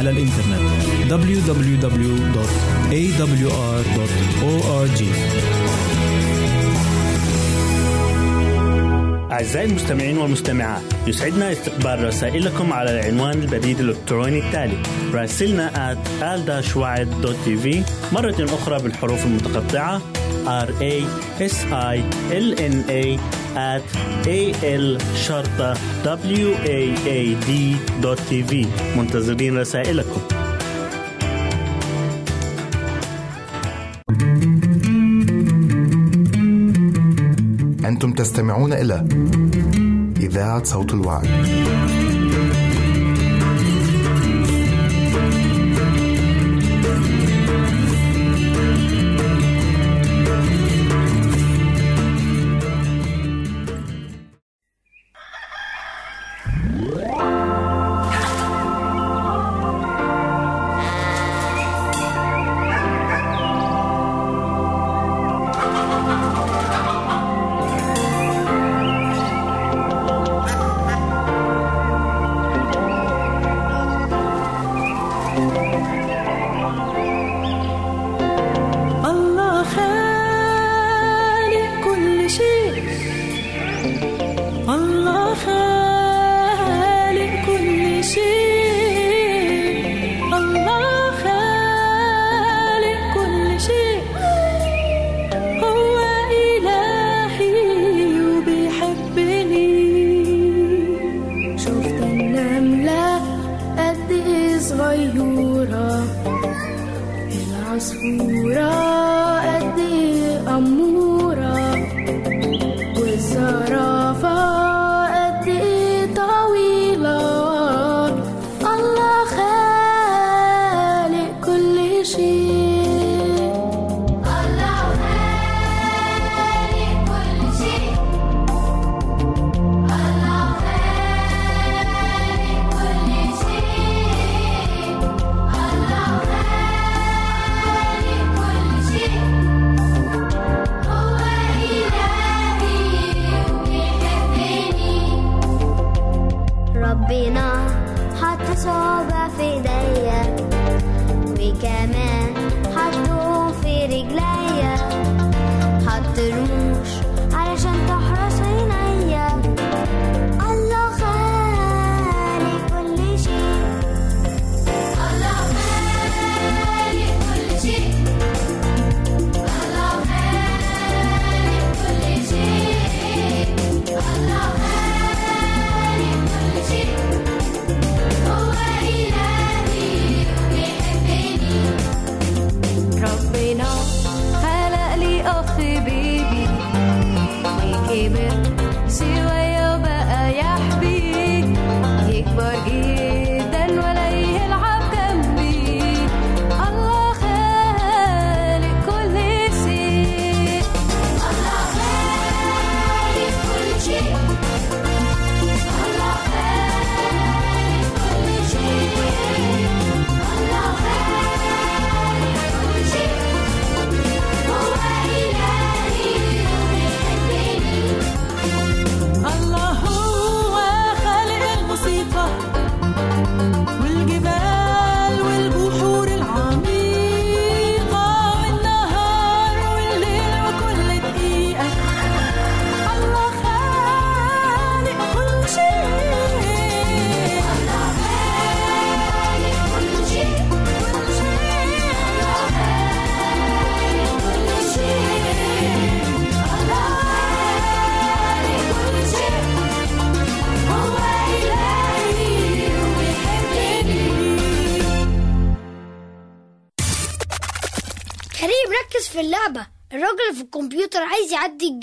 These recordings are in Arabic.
على الإنترنت. www.awr.org أعزائي المستمعين والمستمعات يسعدنا استقبال رسائلكم على العنوان البريد الإلكتروني التالي راسلنا at مرة أخرى بالحروف المتقطعة R A S I L N A at A L شرطة W A A D تي في منتظرين رسائلكم أنتم تستمعون إلى إذاعة صوت الوعد.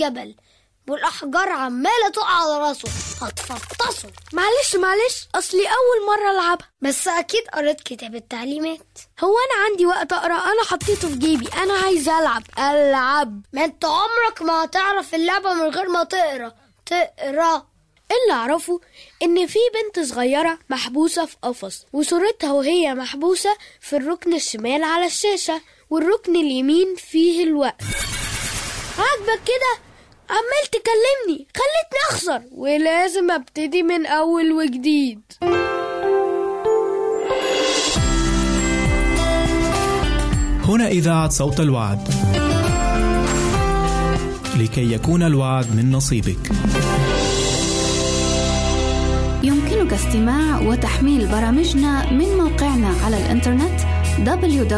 الجبل. والأحجار عمالة تقع على راسه. هتفطسه. معلش معلش. أصلي أول مرة ألعبها. بس أكيد قريت كتاب التعليمات. هو أنا عندي وقت أقرأ. أنا حطيته في جيبي. أنا عايز ألعب. ألعب. ما أنت عمرك ما هتعرف اللعبة من غير ما تقرأ. تقرأ. اللي أعرفه إن في بنت صغيرة محبوسة في قفص وصورتها وهي محبوسة في الركن الشمال على الشاشة والركن اليمين فيه الوقت. عاجبك كده؟ عمال تكلمني خلتني أخسر. ولازم أبتدي من أول وجديد. هنا إذاعة صوت الوعد. لكي يكون الوعد من نصيبك. يمكنك استماع وتحميل برامجنا من موقعنا على الإنترنت www.awr.org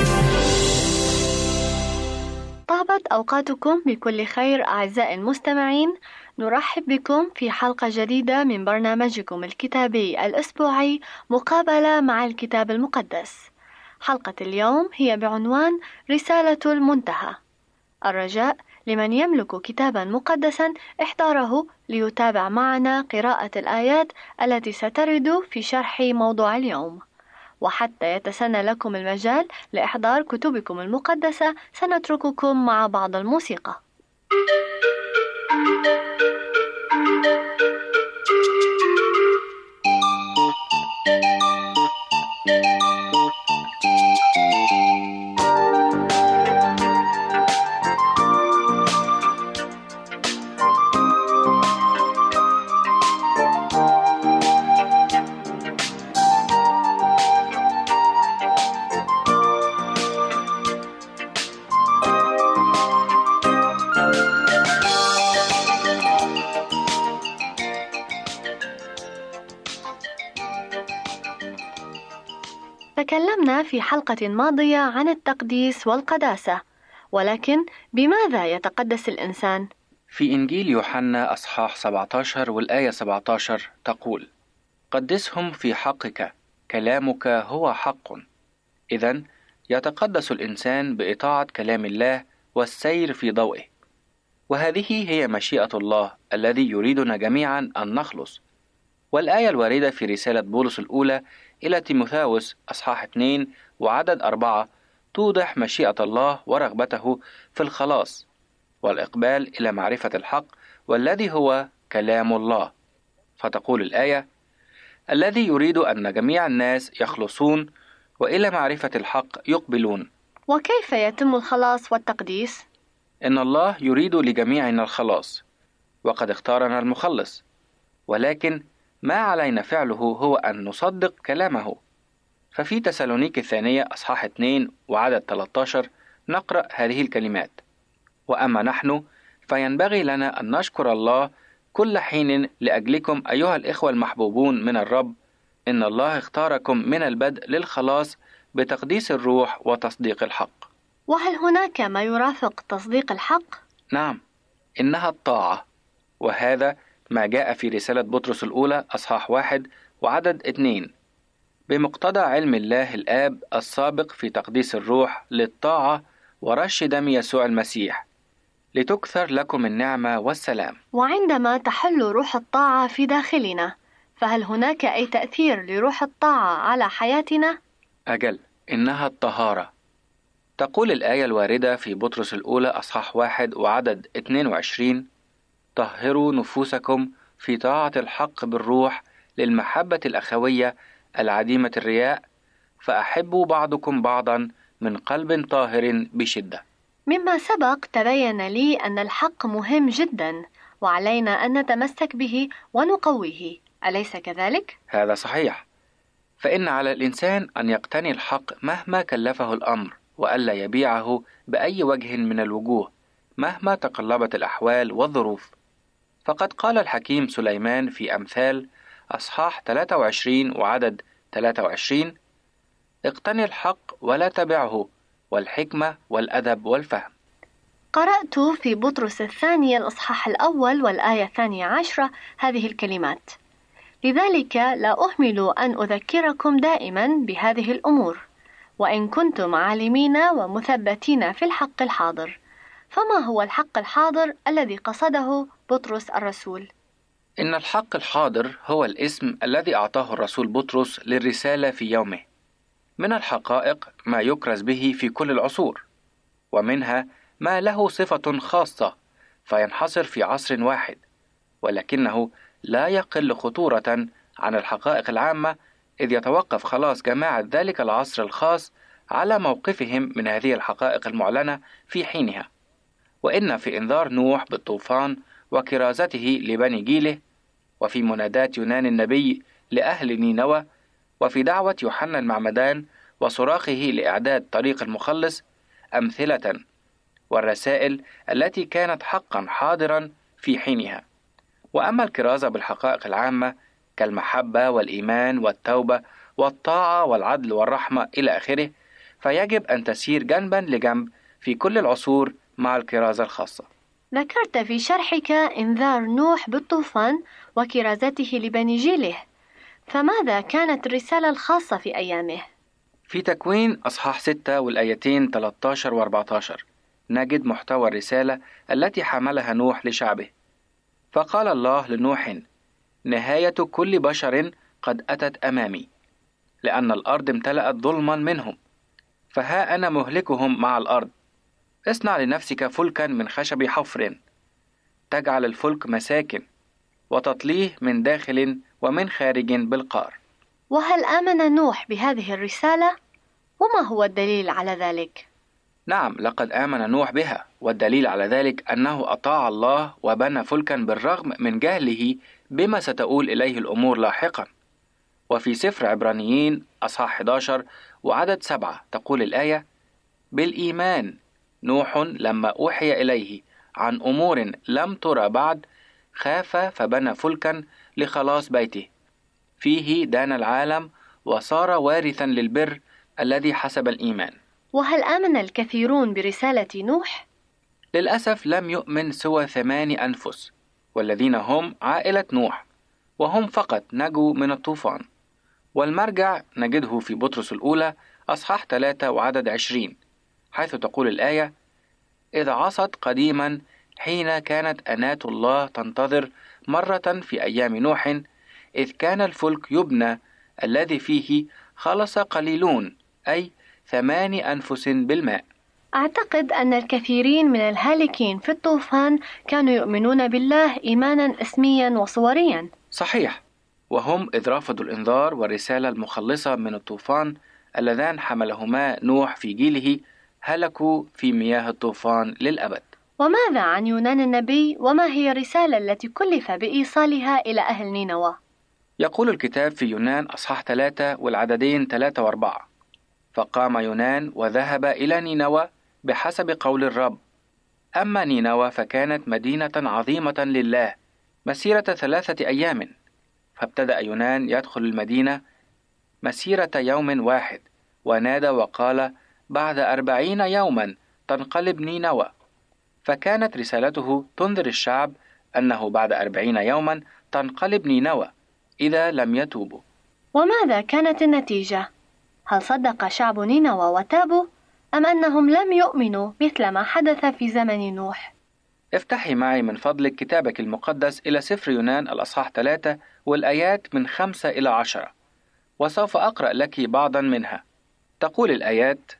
أوقاتكم بكل خير أعزائي المستمعين. نرحب بكم في حلقة جديدة من برنامجكم الكتابي الأسبوعي مقابلة مع الكتاب المقدس. حلقة اليوم هي بعنوان رسالة المنتهى. الرجاء لمن يملك كتابا مقدسا احضاره ليتابع معنا قراءة الآيات التي سترد في شرح موضوع اليوم. وحتى يتسنى لكم المجال لإحضار كتبكم المقدسة سنترككم مع بعض الموسيقى. في حلقة ماضية عن التقديس والقداسة، ولكن بماذا يتقدس الإنسان؟ في إنجيل يوحنا أصحاح 17 والآية 17 تقول: قدسهم في حقك، كلامك هو حق. إذا يتقدس الإنسان بإطاعة كلام الله والسير في ضوئه. وهذه هي مشيئة الله الذي يريدنا جميعا أن نخلص. والآية الواردة في رسالة بولس الأولى إلى تيموثاوس أصحاح 2 وعدد أربعة توضح مشيئة الله ورغبته في الخلاص والإقبال إلى معرفة الحق والذي هو كلام الله فتقول الآية الذي يريد أن جميع الناس يخلصون وإلى معرفة الحق يقبلون وكيف يتم الخلاص والتقديس؟ إن الله يريد لجميعنا الخلاص وقد اختارنا المخلص ولكن ما علينا فعله هو أن نصدق كلامه. ففي تسالونيك الثانية أصحاح 2 وعدد 13 نقرأ هذه الكلمات. وأما نحن فينبغي لنا أن نشكر الله كل حين لأجلكم أيها الإخوة المحبوبون من الرب إن الله اختاركم من البدء للخلاص بتقديس الروح وتصديق الحق. وهل هناك ما يرافق تصديق الحق؟ نعم إنها الطاعة وهذا ما جاء في رسالة بطرس الأولى أصحاح واحد وعدد اتنين. بمقتضى علم الله الآب السابق في تقديس الروح للطاعة ورش دم يسوع المسيح. لتكثر لكم النعمة والسلام. وعندما تحل روح الطاعة في داخلنا فهل هناك أي تأثير لروح الطاعة على حياتنا؟ أجل إنها الطهارة. تقول الآية الواردة في بطرس الأولى أصحاح واحد وعدد 22 طهروا نفوسكم في طاعة الحق بالروح للمحبة الأخوية العديمة الرياء فأحبوا بعضكم بعضا من قلب طاهر بشدة. مما سبق تبين لي أن الحق مهم جدا وعلينا أن نتمسك به ونقويه. أليس كذلك؟ هذا صحيح. فإن على الإنسان أن يقتني الحق مهما كلفه الأمر وألا يبيعه بأي وجه من الوجوه مهما تقلبت الأحوال والظروف. فقد قال الحكيم سليمان في أمثال أصحاح 23 وعدد 23 اقتني الحق ولا تبعه والحكمة والأدب والفهم. قرأت في بطرس الثاني الإصحاح الأول والآية الثانية عشرة هذه الكلمات. لذلك لا أهمل أن أذكركم دائما بهذه الأمور وإن كنتم عالمين ومثبتين في الحق الحاضر. فما هو الحق الحاضر الذي قصده بطرس الرسول؟ إن الحق الحاضر هو الاسم الذي أعطاه الرسول بطرس للرسالة في يومه من الحقائق ما يكرز به في كل العصور ومنها ما له صفة خاصة فينحصر في عصر واحد ولكنه لا يقل خطورة عن الحقائق العامة إذ يتوقف خلاص جماعة ذلك العصر الخاص على موقفهم من هذه الحقائق المعلنة في حينها وإن في إنذار نوح بالطوفان وكرازته لبني جيله وفي منادات يونان النبي لأهل نينوى وفي دعوة يوحنا المعمدان وصراخه لإعداد طريق المخلص أمثلة والرسائل التي كانت حقا حاضرا في حينها. وأما الكرازة بالحقائق العامة كالمحبة والإيمان والتوبة والطاعة والعدل والرحمة إلى آخره فيجب أن تسير جنبا لجنب في كل العصور مع الكرازة الخاصة. ذكرت في شرحك إنذار نوح بالطوفان وكرازته لبني جيله. فماذا كانت الرسالة الخاصة في أيامه؟ في تكوين أصحاح 6 والآيتين 13 و 14 نجد محتوى الرسالة التي حملها نوح لشعبه. فقال الله لنوح نهاية كل بشر قد أتت أمامي لأن الأرض امتلأت ظلما منهم فها أنا مهلكهم مع الأرض. اصنع لنفسك فلكا من خشب حفر تجعل الفلك مساكن وتطليه من داخل ومن خارج بالقار وهل آمن نوح بهذه الرسالة؟ وما هو الدليل على ذلك؟ نعم لقد آمن نوح بها والدليل على ذلك أنه أطاع الله وبنى فلكا بالرغم من جهله بما ستؤول إليه الأمور لاحقا وفي سفر عبرانيين أصحاح 11 وعدد سبعة تقول الآية بالإيمان نوح لما أوحي إليه عن أمور لم ترى بعد خاف فبنى فلكا لخلاص بيته. فيه دان العالم وصار وارثا للبر الذي حسب الإيمان. وهل آمن الكثيرون برسالة نوح؟ للأسف لم يؤمن سوى ثمان أنفس والذين هم عائلة نوح وهم فقط نجوا من الطوفان. والمرجع نجده في بطرس الأولى أصحاح 3 وعدد 20 حيث تقول الآية إذا عصت قديما حين كانت أناة الله تنتظر مرة في أيام نوح إذ كان الفلك يبنى الذي فيه خلص قليلون أي ثمان أنفس بالماء. أعتقد أن الكثيرين من الهالكين في الطوفان كانوا يؤمنون بالله إيمانا اسميا وصوريا. صحيح. وهم إذ رفضوا الإنذار والرسالة المخلصة من الطوفان اللذان حملهما نوح في جيله هلكوا في مياه الطوفان للأبد. وماذا عن يونان النبي؟ وما هي الرسالة التي كلف بإيصالها إلى أهل نينوى؟ يقول الكتاب في يونان أصحاح ثلاثة والعددين ثلاثة وأربعة. فقام يونان وذهب إلى نينوى بحسب قول الرب. أما نينوى فكانت مدينة عظيمة لله مسيرة ثلاثة أيام. فابتدأ يونان يدخل المدينة مسيرة يوم واحد ونادى وقال بعد أربعين يوما تنقلب نينوى فكانت رسالته تنذر الشعب أنه بعد أربعين يوما تنقلب نينوى إذا لم يتوبوا وماذا كانت النتيجة؟ هل صدق شعب نينوى وتابوا أم أنهم لم يؤمنوا مثل ما حدث في زمن نوح؟ افتحي معي من فضلك كتابك المقدس إلى سفر يونان الأصحاح ثلاثة والآيات من خمسة إلى عشرة وسوف أقرأ لك بعضا منها تقول الآيات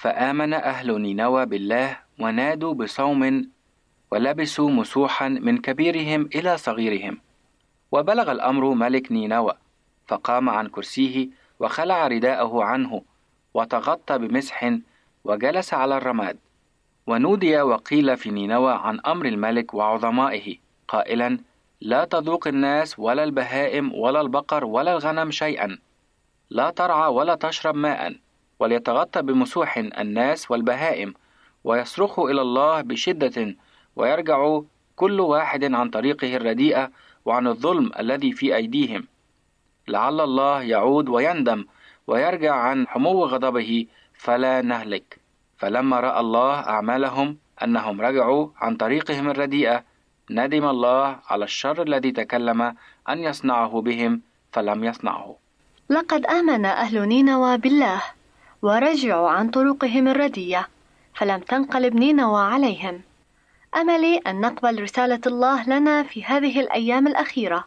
فآمن أهل نينوى بالله ونادوا بصوم ولبسوا مسوحا من كبيرهم إلى صغيرهم. وبلغ الأمر ملك نينوى فقام عن كرسيه وخلع رداءه عنه وتغطى بمسح وجلس على الرماد. ونودي وقيل في نينوى عن أمر الملك وعظمائه قائلا لا تذوق الناس ولا البهائم ولا البقر ولا الغنم شيئا لا ترعى ولا تشرب ماء وليتغطى بمسوح الناس والبهائم ويصرخوا إلى الله بشدة ويرجع كل واحد عن طريقه الرديئة وعن الظلم الذي في أيديهم. لعل الله يعود ويندم ويرجع عن حمو غضبه فلا نهلك. فلما رأى الله أعمالهم أنهم رجعوا عن طريقهم الرديئة ندم الله على الشر الذي تكلم أن يصنعه بهم فلم يصنعه. لقد آمن أهل نينوى بالله. ورجعوا عن طرقهم الردية فلم تنقلب نينوى عليهم املي أن نقبل رسالة الله لنا في هذه الأيام الأخيرة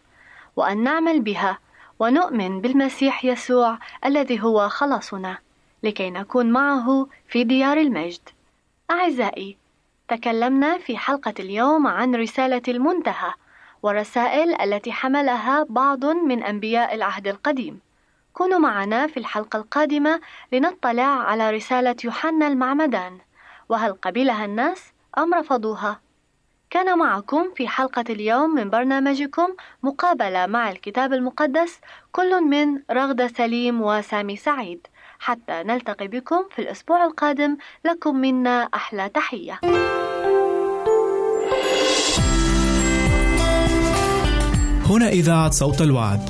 وأن نعمل بها ونؤمن بالمسيح يسوع الذي هو خلاصنا لكي نكون معه في ديار المجد. أعزائي، تكلمنا في حلقة اليوم عن رسالة المنتهى والرسائل التي حملها بعض من أنبياء العهد القديم. كونوا معنا في الحلقة القادمة لنطلع على رسالة يوحنا المعمدان، وهل قبلها الناس أم رفضوها؟ كان معكم في حلقة اليوم من برنامجكم مقابلة مع الكتاب المقدس كل من رغدة سليم وسامي سعيد. حتى نلتقي بكم في الأسبوع القادم لكم منا أحلى تحية. هنا إذاعة صوت الوعد.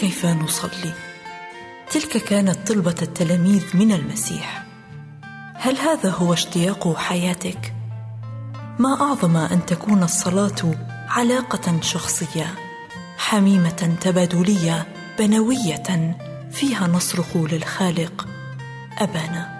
كيف نصلي؟ تلك كانت طلبة التلاميذ من المسيح. هل هذا هو اشتياق حياتك؟ ما أعظم أن تكون الصلاة علاقة شخصية حميمة تبادلية بنوية فيها نصرخ للخالق أبانا.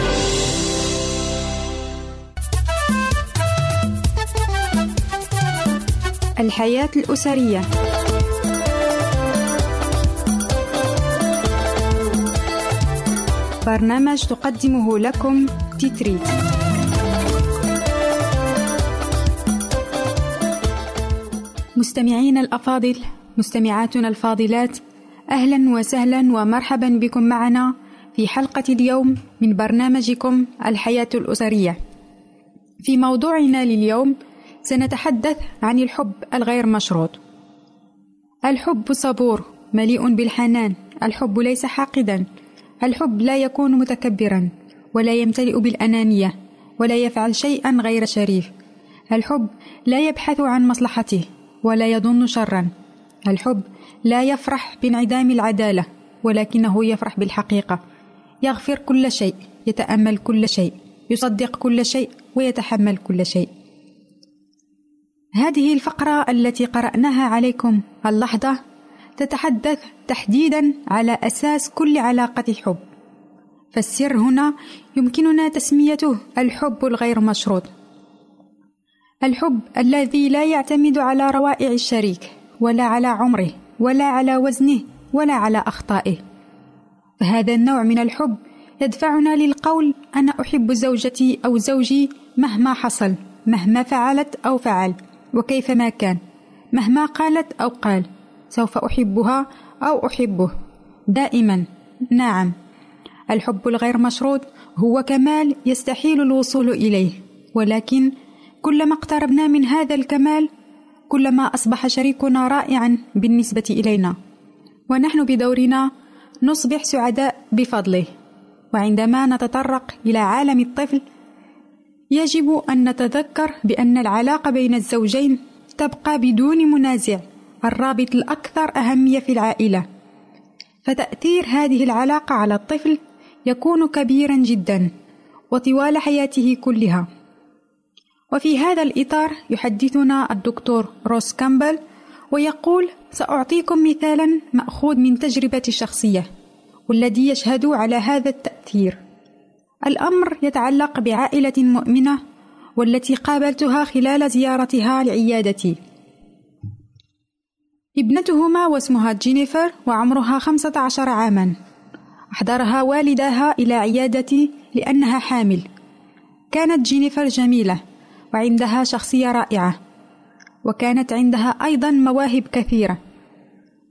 الحياة الأسرية. برنامج تقدمه لكم تيتريت مستمعين الأفاضل مستمعاتنا الفاضلات أهلا وسهلا ومرحبا بكم معنا في حلقة اليوم من برنامجكم الحياة الأسرية. في موضوعنا لليوم سنتحدث عن الحب الغير مشروط. الحب صبور مليء بالحنان. الحب ليس حاقدا. الحب لا يكون متكبرا ولا يمتلئ بالأنانية ولا يفعل شيئا غير شريف. الحب لا يبحث عن مصلحته ولا يظن شرا. الحب لا يفرح بانعدام العدالة ولكنه يفرح بالحقيقة. يغفر كل شيء يتأمل كل شيء يصدق كل شيء ويتحمل كل شيء. هذه الفقرة التي قرأناها عليكم اللحظة تتحدث تحديدا على أساس كل علاقة حب. فالسر هنا يمكننا تسميته الحب الغير مشروط. الحب الذي لا يعتمد على روائع الشريك ولا على عمره ولا على وزنه ولا على أخطائه. فهذا النوع من الحب يدفعنا للقول أنا أحب زوجتي أو زوجي مهما حصل مهما فعلت أو فعل وكيفما كان مهما قالت أو قال سوف أحبها أو أحبه. دائما نعم. الحب الغير مشروط هو كمال يستحيل الوصول إليه. ولكن كلما اقتربنا من هذا الكمال كلما أصبح شريكنا رائعا بالنسبة إلينا. ونحن بدورنا نصبح سعداء بفضله. وعندما نتطرق إلى عالم الطفل يجب أن نتذكر بأن العلاقة بين الزوجين تبقى بدون منازع. الرابط الأكثر أهمية في العائلة. فتأثير هذه العلاقة على الطفل يكون كبيرا جدا وطوال حياته كلها. وفي هذا الإطار يحدثنا الدكتور روس كامبل ويقول سأعطيكم مثالا مأخوذ من تجربتي الشخصية والذي يشهد على هذا التأثير. الأمر يتعلق بعائلة مؤمنة والتي قابلتها خلال زيارتها لعيادتي. ابنتهما واسمها جينيفر وعمرها خمسة عشر عاما. أحضرها والداها إلى عيادتي لأنها حامل. كانت جينيفر جميلة وعندها شخصية رائعة وكانت عندها أيضا مواهب كثيرة.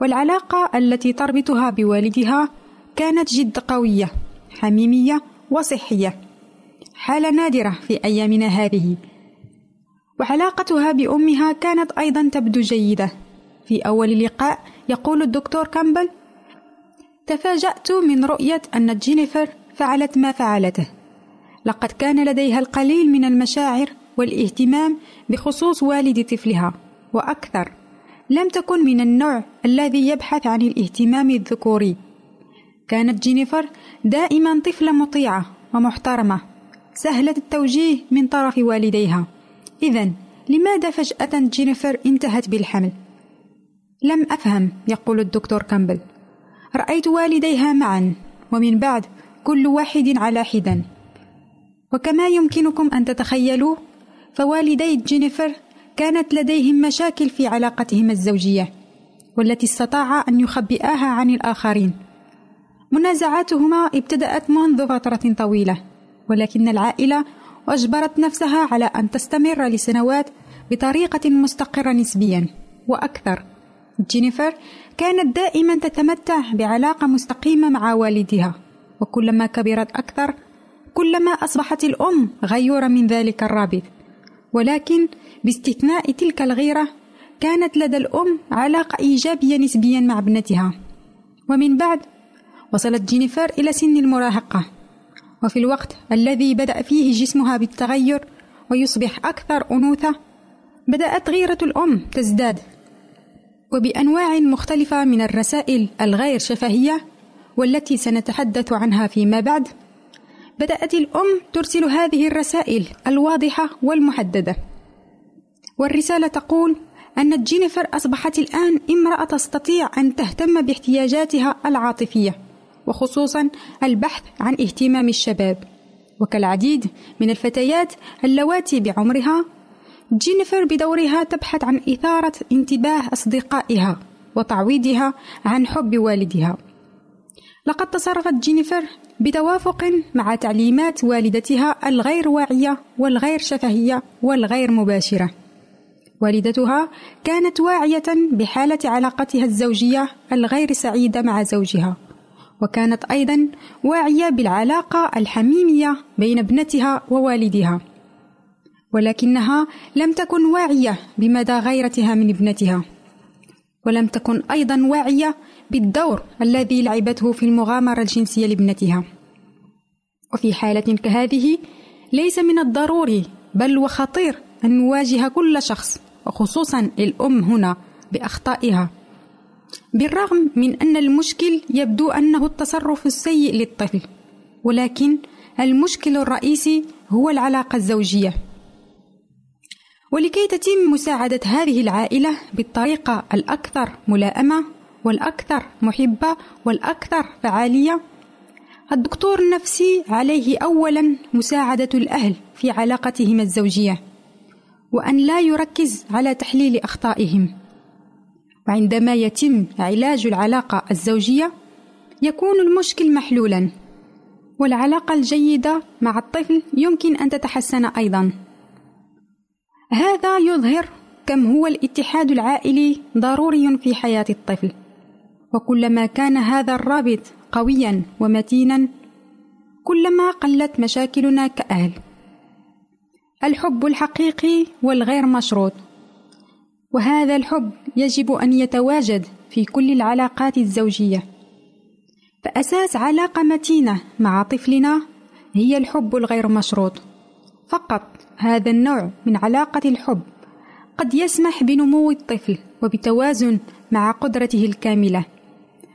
والعلاقة التي تربطها بوالدها كانت جد قوية حميمية وصحية. حالة نادرة في أيامنا هذه. وعلاقتها بأمها كانت أيضا تبدو جيدة. في أول لقاء يقول الدكتور كامبل تفاجأت من رؤية أن جينيفر فعلت ما فعلته. لقد كان لديها القليل من المشاعر والاهتمام بخصوص والد طفلها وأكثر. لم تكن من النوع الذي يبحث عن الاهتمام الذكوري. كانت جينيفر دائما طفلة مطيعة ومحترمة سهلة التوجيه من طرف والديها. إذا لماذا فجأة جينيفر انتهت بالحمل؟ لم أفهم يقول الدكتور كامبل. رأيت والديها معا ومن بعد كل واحد على حدا. وكما يمكنكم أن تتخيلوا فوالدي جينيفر كانت لديهم مشاكل في علاقتهما الزوجية والتي استطاع أن يخبئاها عن الآخرين. منازعاتهما ابتدأت منذ فترة طويلة ولكن العائلة أجبرت نفسها على أن تستمر لسنوات بطريقة مستقرة نسبيا. وأكثر جينيفر كانت دائما تتمتع بعلاقة مستقيمة مع والدها وكلما كبرت أكثر كلما أصبحت الأم غيورة من ذلك الرابط. ولكن باستثناء تلك الغيرة كانت لدى الأم علاقة إيجابية نسبيا مع ابنتها. ومن بعد وصلت جينيفر إلى سن المراهقة. وفي الوقت الذي بدأ فيه جسمها بالتغير ويصبح أكثر أنوثة بدأت غيرة الأم تزداد. وبأنواع مختلفة من الرسائل الغير شفهية والتي سنتحدث عنها فيما بعد بدأت الأم ترسل هذه الرسائل الواضحة والمحددة. والرسالة تقول أن جينيفر أصبحت الآن امرأة تستطيع أن تهتم باحتياجاتها العاطفية. وخصوصا البحث عن اهتمام الشباب. وكالعديد من الفتيات اللواتي بعمرها جينيفر بدورها تبحث عن إثارة انتباه أصدقائها وتعويضها عن حب والدها. لقد تصرفت جينيفر بتوافق مع تعليمات والدتها الغير واعية والغير شفهية والغير مباشرة. والدتها كانت واعية بحالة علاقتها الزوجية الغير سعيدة مع زوجها. وكانت أيضا واعية بالعلاقة الحميمية بين ابنتها ووالدها ولكنها لم تكن واعية بمدى غيرتها من ابنتها ولم تكن أيضا واعية بالدور الذي لعبته في المغامرة الجنسية لابنتها. وفي حالة كهذه ليس من الضروري بل وخطير أن نواجه كل شخص وخصوصا الأم هنا بأخطائها. بالرغم من أن المشكل يبدو أنه التصرف السيء للطفل ولكن المشكل الرئيسي هو العلاقة الزوجية. ولكي تتم مساعدة هذه العائلة بالطريقة الأكثر ملائمة والأكثر محبة والأكثر فعالية الدكتور النفسي عليه أولا مساعدة الأهل في علاقتهم الزوجية وأن لا يركز على تحليل أخطائهم. وعندما يتم علاج العلاقة الزوجية يكون المشكل محلولا والعلاقة الجيدة مع الطفل يمكن أن تتحسن أيضا. هذا يظهر كم هو الاتحاد العائلي ضروري في حياة الطفل. وكلما كان هذا الرابط قويا ومتينا كلما قلت مشاكلنا كأهل. الحب الحقيقي والغير مشروط. وهذا الحب يجب أن يتواجد في كل العلاقات الزوجية. فأساس علاقة متينة مع طفلنا هي الحب الغير مشروط. فقط هذا النوع من علاقة الحب قد يسمح بنمو الطفل وبتوازن مع قدرته الكاملة.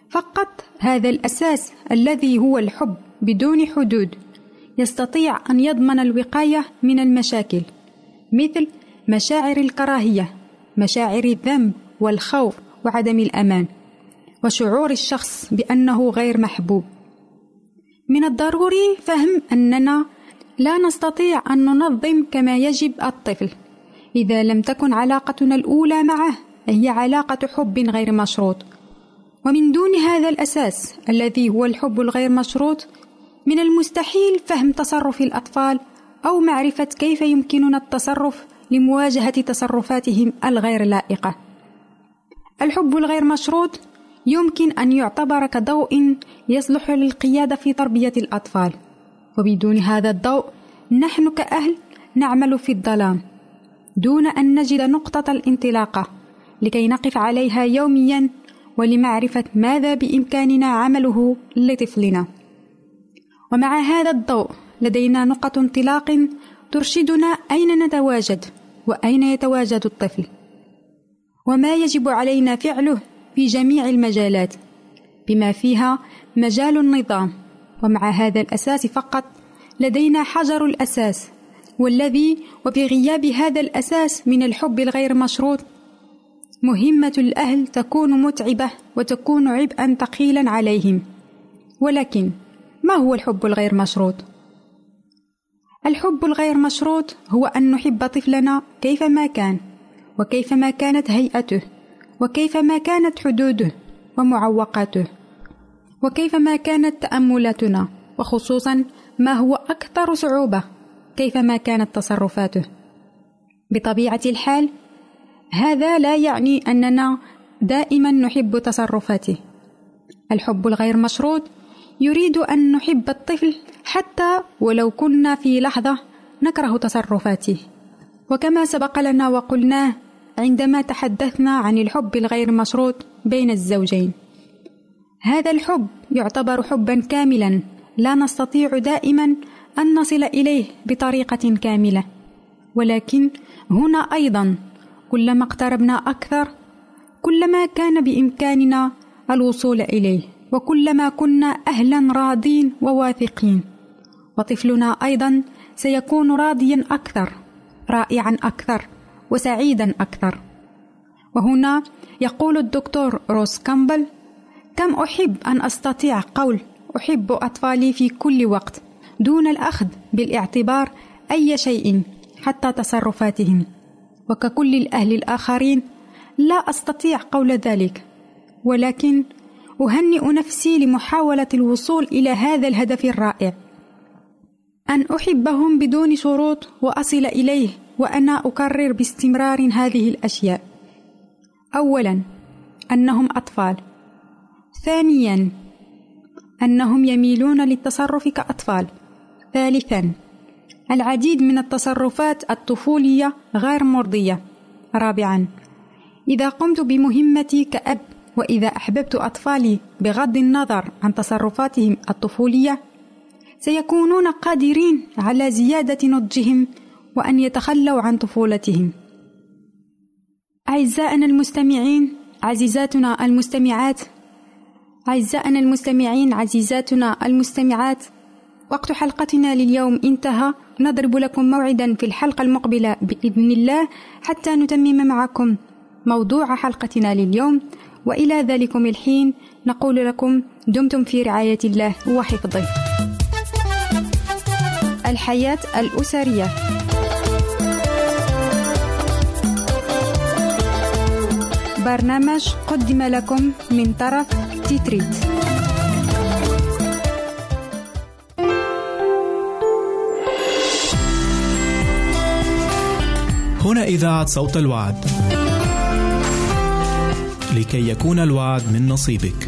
فقط هذا الأساس الذي هو الحب بدون حدود يستطيع أن يضمن الوقاية من المشاكل مثل مشاعر الكراهية مشاعر الذنب والخوف وعدم الأمان وشعور الشخص بأنه غير محبوب. من الضروري فهم أننا لا نستطيع أن ننظم كما يجب الطفل إذا لم تكن علاقتنا الأولى معه هي علاقة حب غير مشروط. ومن دون هذا الأساس الذي هو الحب الغير مشروط من المستحيل فهم تصرف الأطفال أو معرفة كيف يمكننا التصرف لمواجهة تصرفاتهم الغير لائقة. الحب الغير مشروط يمكن أن يعتبر كضوء يصلح للقياده في تربية الأطفال. وبدون هذا الضوء نحن كأهل نعمل في الظلام دون أن نجد نقطة الانطلاقة لكي نقف عليها يوميا ولمعرفة ماذا بإمكاننا عمله لطفلنا. ومع هذا الضوء لدينا نقط انطلاق ترشدنا أين نتواجد. وأين يتواجد الطفل؟ وما يجب علينا فعله في جميع المجالات بما فيها مجال النظام ومع هذا الأساس فقط لدينا حجر الأساس والذي وبغياب هذا الأساس من الحب الغير مشروط. مهمة الأهل تكون متعبة وتكون عبئا ثقيلا عليهم. ولكن ما هو الحب الغير مشروط؟ الحب الغير مشروط هو أن نحب طفلنا كيفما كان وكيفما كانت هيئته وكيفما كانت حدوده ومعوقاته وكيفما كانت تأملاتنا وخصوصا ما هو أكثر صعوبة كيفما كانت تصرفاته. بطبيعة الحال هذا لا يعني أننا دائما نحب تصرفاته. الحب الغير مشروط يريد أن نحب الطفل حتى ولو كنا في لحظة نكره تصرفاته. وكما سبق لنا وقلناه عندما تحدثنا عن الحب الغير مشروط بين الزوجين. هذا الحب يعتبر حبا كاملا لا نستطيع دائما أن نصل إليه بطريقة كاملة. ولكن هنا أيضا كلما اقتربنا أكثر كلما كان بإمكاننا الوصول إليه وكلما كنا أهلا راضين وواثقين. وطفلنا أيضا سيكون راضيا أكثر رائعا أكثر وسعيدا أكثر. وهنا يقول الدكتور روس كامبل كم أحب أن أستطيع قول أحب أطفالي في كل وقت دون الأخذ بالاعتبار أي شيء حتى تصرفاتهم. وككل الأهل الآخرين لا أستطيع قول ذلك ولكن أهنئ نفسي لمحاولة الوصول إلى هذا الهدف الرائع. أن أحبهم بدون شروط وأصل إليه وأنا أكرر باستمرار هذه الأشياء. اولا أنهم أطفال. ثانيا أنهم يميلون للتصرف كأطفال. ثالثا العديد من التصرفات الطفولية غير مرضية. رابعا إذا قمت بمهمتي كأب وإذا أحببت أطفالي بغض النظر عن تصرفاتهم الطفولية سيكونون قادرين على زيادة نضجهم وأن يتخلوا عن طفولتهم. أعزائنا المستمعين عزيزاتنا المستمعات أعزائنا المستمعين عزيزاتنا المستمعات وقت حلقتنا لليوم انتهى. نضرب لكم موعدا في الحلقة المقبلة بإذن الله حتى نتمم معكم موضوع حلقتنا لليوم. وإلى ذلكم الحين نقول لكم دمتم في رعاية الله وحفظه. الحياة الأسرية. برنامج قدم لكم من طرف تيتريت. هنا إذاعة صوت الوعد. لكي يكون الوعد من نصيبك.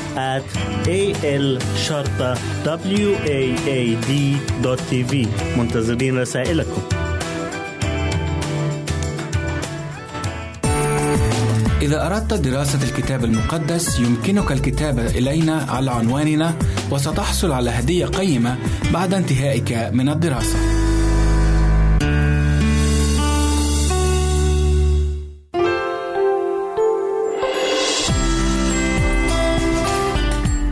at a l شرطة w a a d tv منتظرين رسائلكم إذا أردت دراسة الكتاب المقدس يمكنك الكتابة إلينا على عنواننا وستحصل على هدية قيمة بعد انتهائك من الدراسة.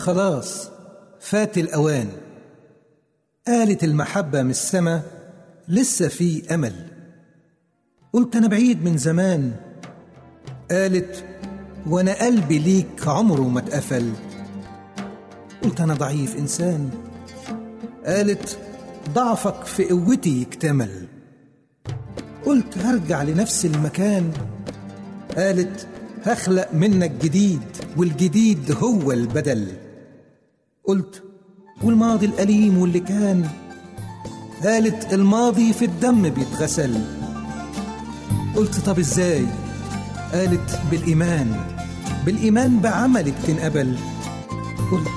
خلاص. فات الأوان. قالت المحبة من السما لسه في أمل. قلت أنا بعيد من زمان. قالت وأنا قلبي ليك عمره ما اتقفل. قلت أنا ضعيف إنسان. قالت ضعفك في قوتي يكتمل. قلت هرجع لنفس المكان. قالت هخلق منك جديد والجديد هو البدل. قلت والماضي الأليم واللي كان قالت الماضي في الدم بيتغسل. قلت طب إزاي؟ قالت بالإيمان بالإيمان بعملك تنقبل قلت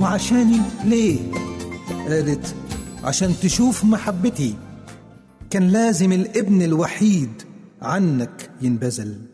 وعشاني ليه؟ قالت عشان تشوف محبتي. كان لازم الابن الوحيد عنك ينبذل.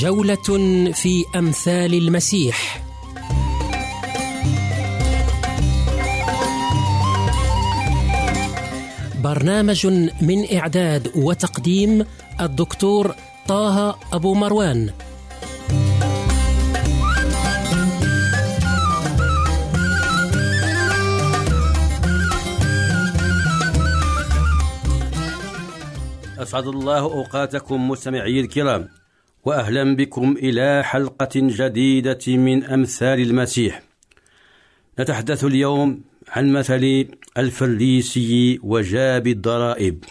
جولة في أمثال المسيح. برنامج من إعداد وتقديم الدكتور طه أبو مروان. أسعد الله أوقاتكم مستمعي الكرام. وأهلا بكم إلى حلقة جديدة من أمثال المسيح. نتحدث اليوم عن مثل الفريسي وجاب الضرائب.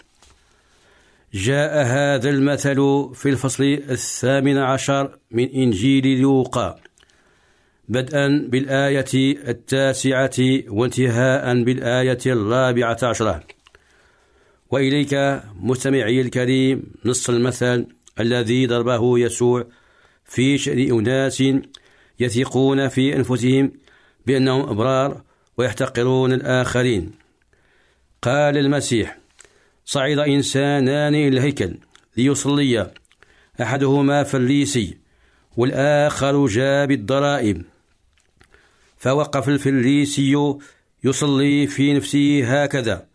جاء هذا المثل في الفصل الثامن عشر من إنجيل لوقا بدءا بالآية التاسعة وانتهاء بالآية الرابعة عشرة. وإليك مستمعي الكريم نص المثل الذي ضربه يسوع في شأن أناس يثقون في أنفسهم بأنهم أبرار ويحتقرون الآخرين. قال المسيح صعد إنسانان إلى الهيكل ليصليا أحدهما فريسي والآخر جاب الضرائب فوقف الفريسي يصلي في نفسه هكذا.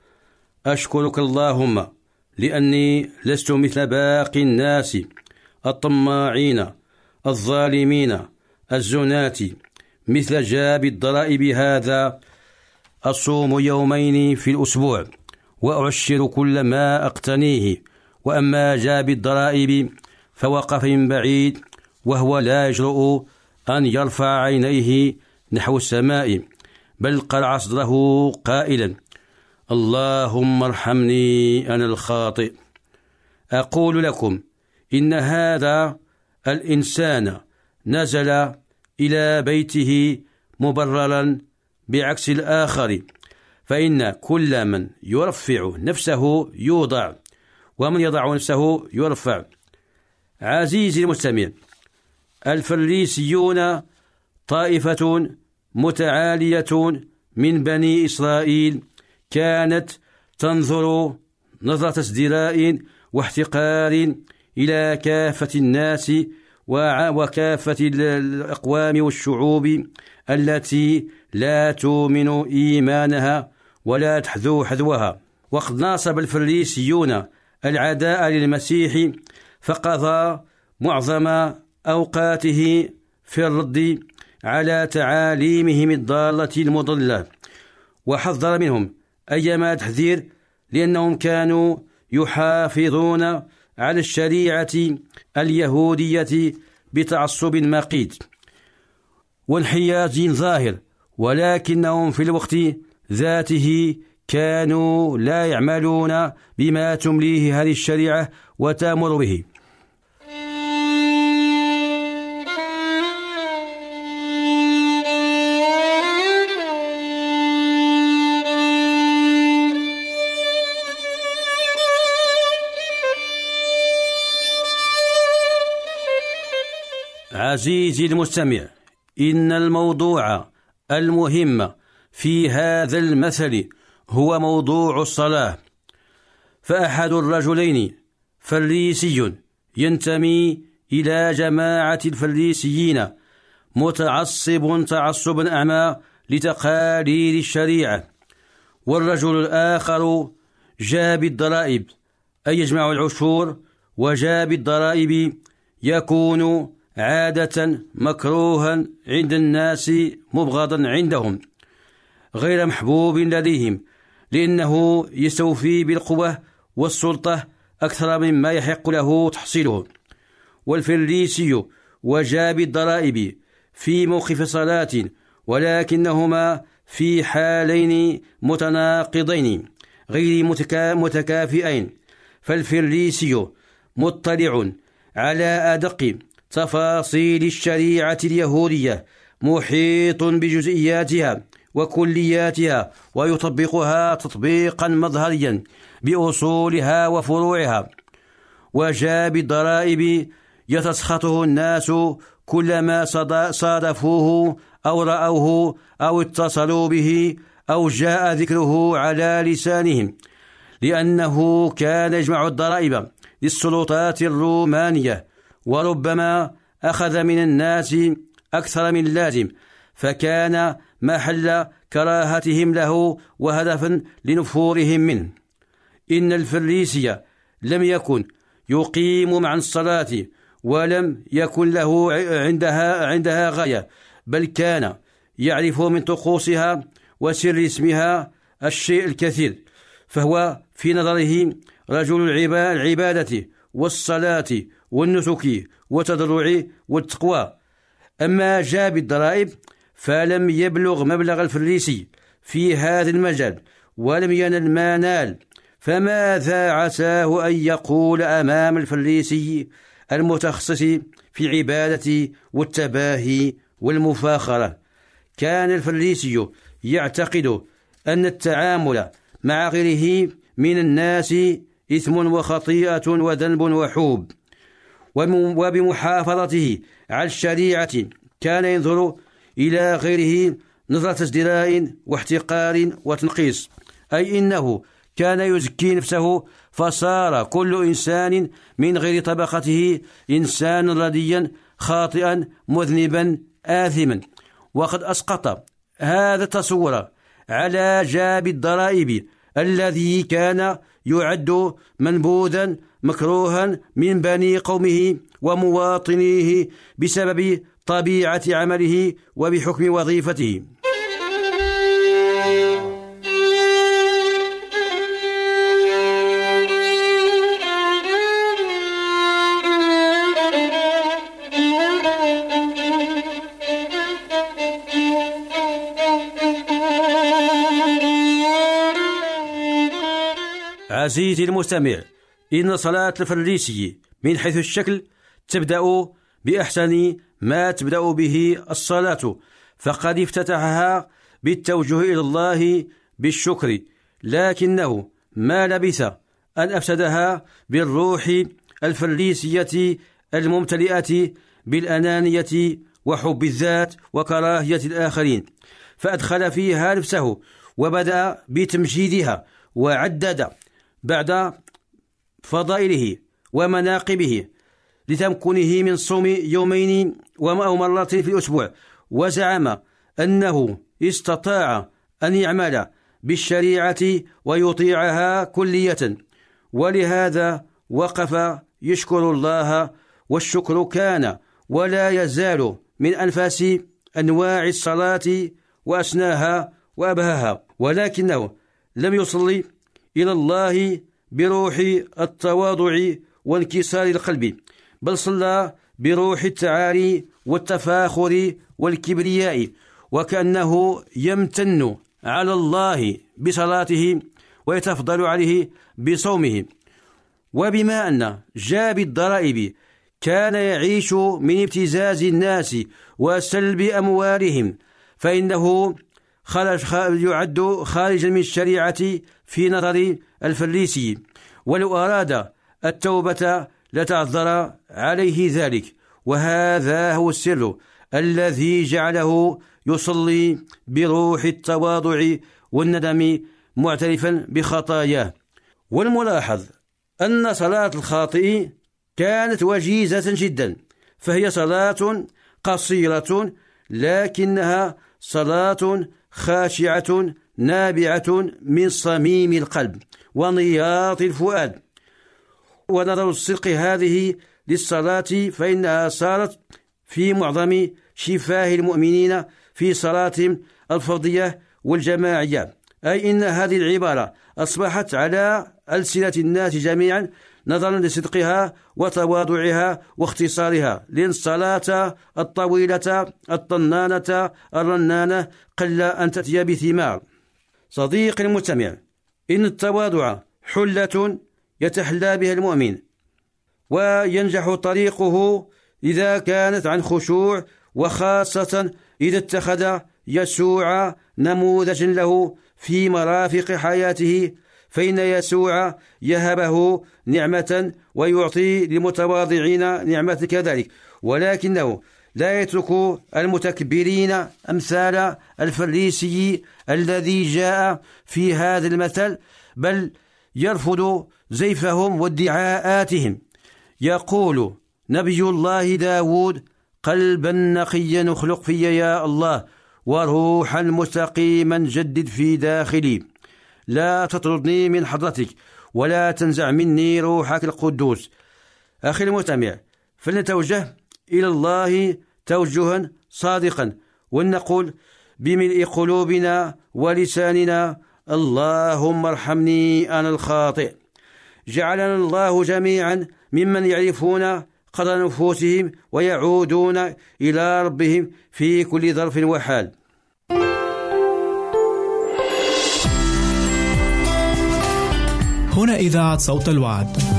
أشكرك اللهم لأني لست مثل باقي الناس الطماعين الظالمين الزناة مثل جاب الضرائب هذا أصوم يومين في الأسبوع وأعشر كل ما أقتنيه. وأما جاب الضرائب فوقف من بعيد وهو لا يجرؤ أن يرفع عينيه نحو السماء بل قرع صدره قائلا. اللهم ارحمني أنا الخاطئ. أقول لكم إن هذا الإنسان نزل إلى بيته مبررا بعكس الآخر فإن كل من يرفع نفسه يوضع ومن يضع نفسه يرفع. عزيزي المستمع الفريسيون طائفة متعالية من بني إسرائيل كانت تنظر نظرة ازدراء واحتقار إلى كافة الناس وكافة الأقوام والشعوب التي لا تؤمن إيمانها ولا تحذو حذوها. وقد ناصب الفريسيون العداء للمسيح فقضى معظم أوقاته في الرد على تعاليمهم الضالة المضلة وحذر منهم. أيما تحذير لأنهم كانوا يحافظون على الشريعة اليهودية بتعصب مقيت وانحياز ظاهر ولكنهم في الوقت ذاته كانوا لا يعملون بما تمليه هذه الشريعة وتأمر به. عزيزي المستمع إن الموضوع المهم في هذا المثل هو موضوع الصلاة. فأحد الرجلين فريسي ينتمي إلى جماعة الفريسيين متعصب تعصبا أعمى لتقاليد الشريعة. والرجل الآخر جاب الضرائب أي يجمع العشور وجاب الضرائب يكون عادة مكروها عند الناس مبغضا عندهم غير محبوب لديهم لأنه يستوفي بالقوة والسلطة أكثر مما يحق له تحصيله. والفريسي وجاب الضرائب في موقف صلاة ولكنهما في حالين متناقضين غير متكافئين. فالفريسي مطلع على أدق تفاصيل الشريعة اليهودية محيط بجزئياتها وكلياتها ويطبقها تطبيقا مظهريا بأصولها وفروعها. وجاء بالضرائب يتسخطه الناس كلما صادفوه أو رأوه أو اتصلوا به أو جاء ذكره على لسانهم لأنه كان يجمع الضرائب للسلطات الرومانية وربما أخذ من الناس أكثر من لازم فكان محل كراهتهم له وهدفا لنفورهم منه. إن الفريسي لم يكن يقيم مع الصلاة ولم يكن له عندها عندها غاية بل كان يعرف من طقوسها وسر اسمها الشيء الكثير فهو في نظره رجل العبادة والصلاة والنسك والتضرع والتقوى. أما جاب الضرائب فلم يبلغ مبلغ الفريسي في هذا المجال ولم ينل ما نال. فماذا عساه أن يقول أمام الفريسي المتخصص في العبادة والتباهي والمفاخرة؟ كان الفريسي يعتقد أن التعامل مع غيره من الناس إثم وخطيئة وذنب وحوب. وبمحافظته على الشريعة كان ينظر إلى غيره نظرة ازدراء واحتقار وتنقيص. أي إنه كان يزكي نفسه فصار كل إنسان من غير طبقته إنسانا رديا خاطئا مذنبا آثما. وقد أسقط هذا التصور على جاب الضرائب الذي كان يعد منبوذا مكروها من بني قومه ومواطنيه بسبب طبيعة عمله وبحكم وظيفته. عزيزي المستمع إن صلاة الفريسي من حيث الشكل تبدأ بأحسن ما تبدأ به الصلاة فقد افتتحها بالتوجه إلى الله بالشكر لكنه ما لبث أن أفسدها بالروح الفريسية الممتلئة بالأنانية وحب الذات وكراهية الآخرين فأدخل فيها نفسه وبدأ بتمجيدها وعدد بعد فضائله ومناقبه لتمكنه من صوم يومين أو مرة في الأسبوع وزعم أنه استطاع أن يعمل بالشريعة ويطيعها كلية. ولهذا وقف يشكر الله والشكر كان ولا يزال من أنفاس أنواع الصلاة وأسناها وأبهاها ولكنه لم يصلي إلى الله بروح التواضع وانكسار القلب بل صلى بروح التعالي والتفاخر والكبرياء وكأنه يمتن على الله بصلاته ويتفضل عليه بصومه. وبما أن جاب الضرائب كان يعيش من ابتزاز الناس وسلب أموالهم فإنه يعد خارجا من الشريعة في نظر الفريسي ولو أراد التوبة لتعذر عليه ذلك. وهذا هو السر الذي جعله يصلي بروح التواضع والندم معترفا بخطاياه. والملاحظ أن صلاة الخاطئ كانت وجيزة جدا فهي صلاة قصيرة لكنها صلاة خاشعة نابعة من صميم القلب ونياط الفؤاد. ونظر الصدق هذه للصلاة فإنها صارت في معظم شفاه المؤمنين في صلاتهم الفردية والجماعية. أي إن هذه العبارة أصبحت على ألسنة الناس جميعا نظرا لصدقها وتواضعها واختصارها. لأن الصلاة الطويلة الطنانة الرنانة قل أن تأتي بثمار. صديقي المستمع إن التواضع حلة يتحلى بها المؤمن وينجح طريقه إذا كانت عن خشوع وخاصة إذا اتخذ يسوع نموذجا له في مرافق حياته فإن يسوع يهبه نعمة ويعطي للمتواضعين نعمة كذلك. ولكنه لا يترك المتكبرين أمثال الفريسي الذي جاء في هذا المثل بل يرفض زيفهم وادعاءاتهم. يقول نبي الله داود قلبا نقيا اخلق في يا الله وروحا مستقيما جدد في داخلي. لا تطردني من حضرتك ولا تنزع مني روحك القدوس. أخي المستمع فلنتوجه إلى الله توجها صادقا ولنقول بملء قلوبنا ولساننا اللهم ارحمني أنا الخاطئ. جعلنا الله جميعا ممن يعرفون قدر نفوسهم ويعودون إلى ربهم في كل ظرف وحال. هنا إذاعة صوت الوعد.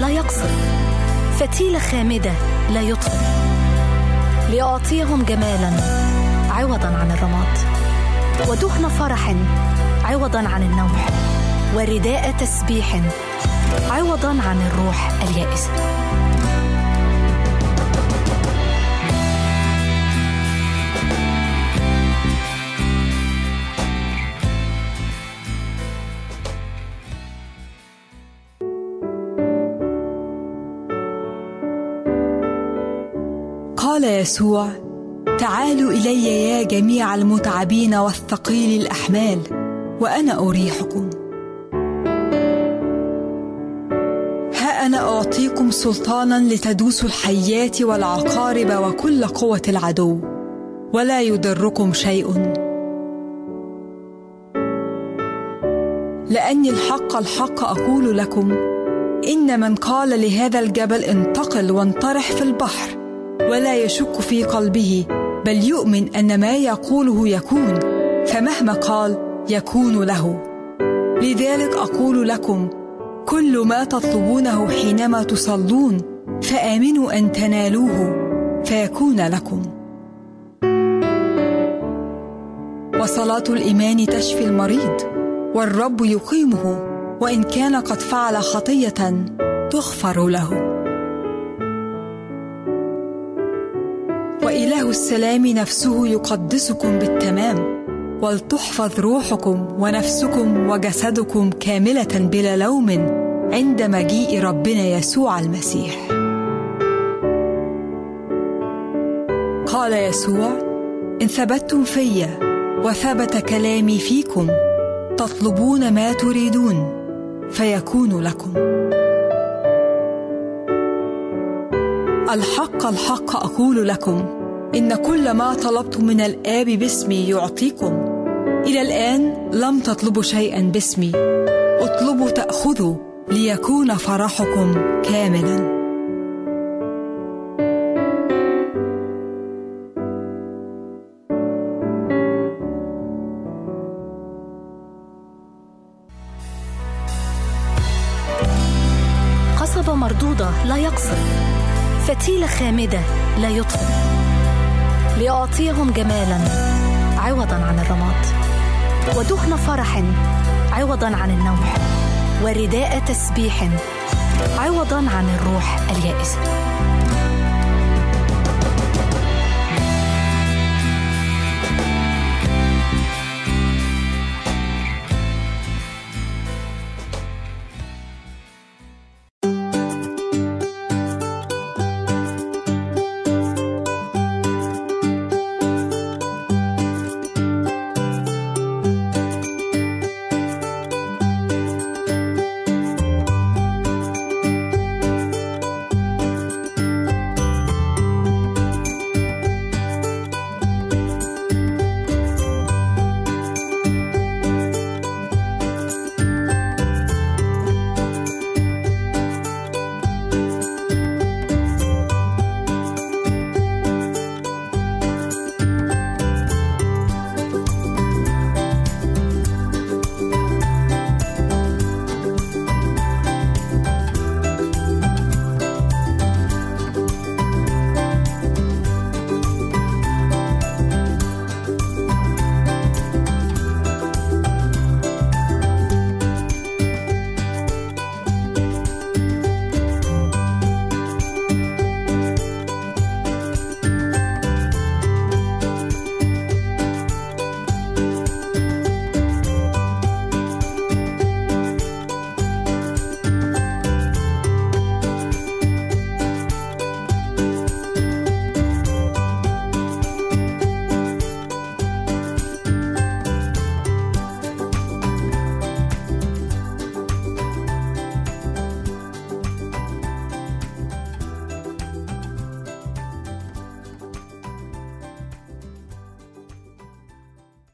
لا يقصف. فتيلة خامدة لا يطفئ. لأعطيهم جمالا عوضا عن الرماد. ودهن فرح عوضا عن النوح ورداء تسبيح عوضا عن الروح اليائسة. يسوع تعالوا إلي يا جميع المتعبين والثقيل الأحمال وأنا أريحكم. ها أنا أعطيكم سلطانا لتدوسوا الحيات والعقارب وكل قوة العدو ولا يضركم شيء. لأني الحق الحق أقول لكم إن من قال لهذا الجبل انتقل وانطرح في البحر. ولا يشك في قلبه بل يؤمن أن ما يقوله يكون فمهما قال يكون له. لذلك أقول لكم كل ما تطلبونه حينما تصلون فآمنوا أن تنالوه فيكون لكم. وصلاة الإيمان تشفي المريض والرب يقيمه وإن كان قد فعل خطية تغفر له. وإله السلام نفسه يقدسكم بالتمام ولتحفظ روحكم ونفسكم وجسدكم كاملة بلا لوم عند مجيء ربنا يسوع المسيح. قال يسوع إن ثبتتم في وثبت كلامي فيكم تطلبون ما تريدون فيكون لكم. الحق الحق أقول لكم إن كل ما طلبتم من الآب باسمي يعطيكم. إلى الآن لم تطلبوا شيئا باسمي. اطلبوا تاخذوا ليكون فرحكم كاملا. قصبة مردودة لا يقصف فتيلة خامدة لا يطفئ. لأعطيهم جمالا عوضا عن الرماد. ودهن فرح عوضا عن النوح ورداء تسبيح عوضا عن الروح اليائسة.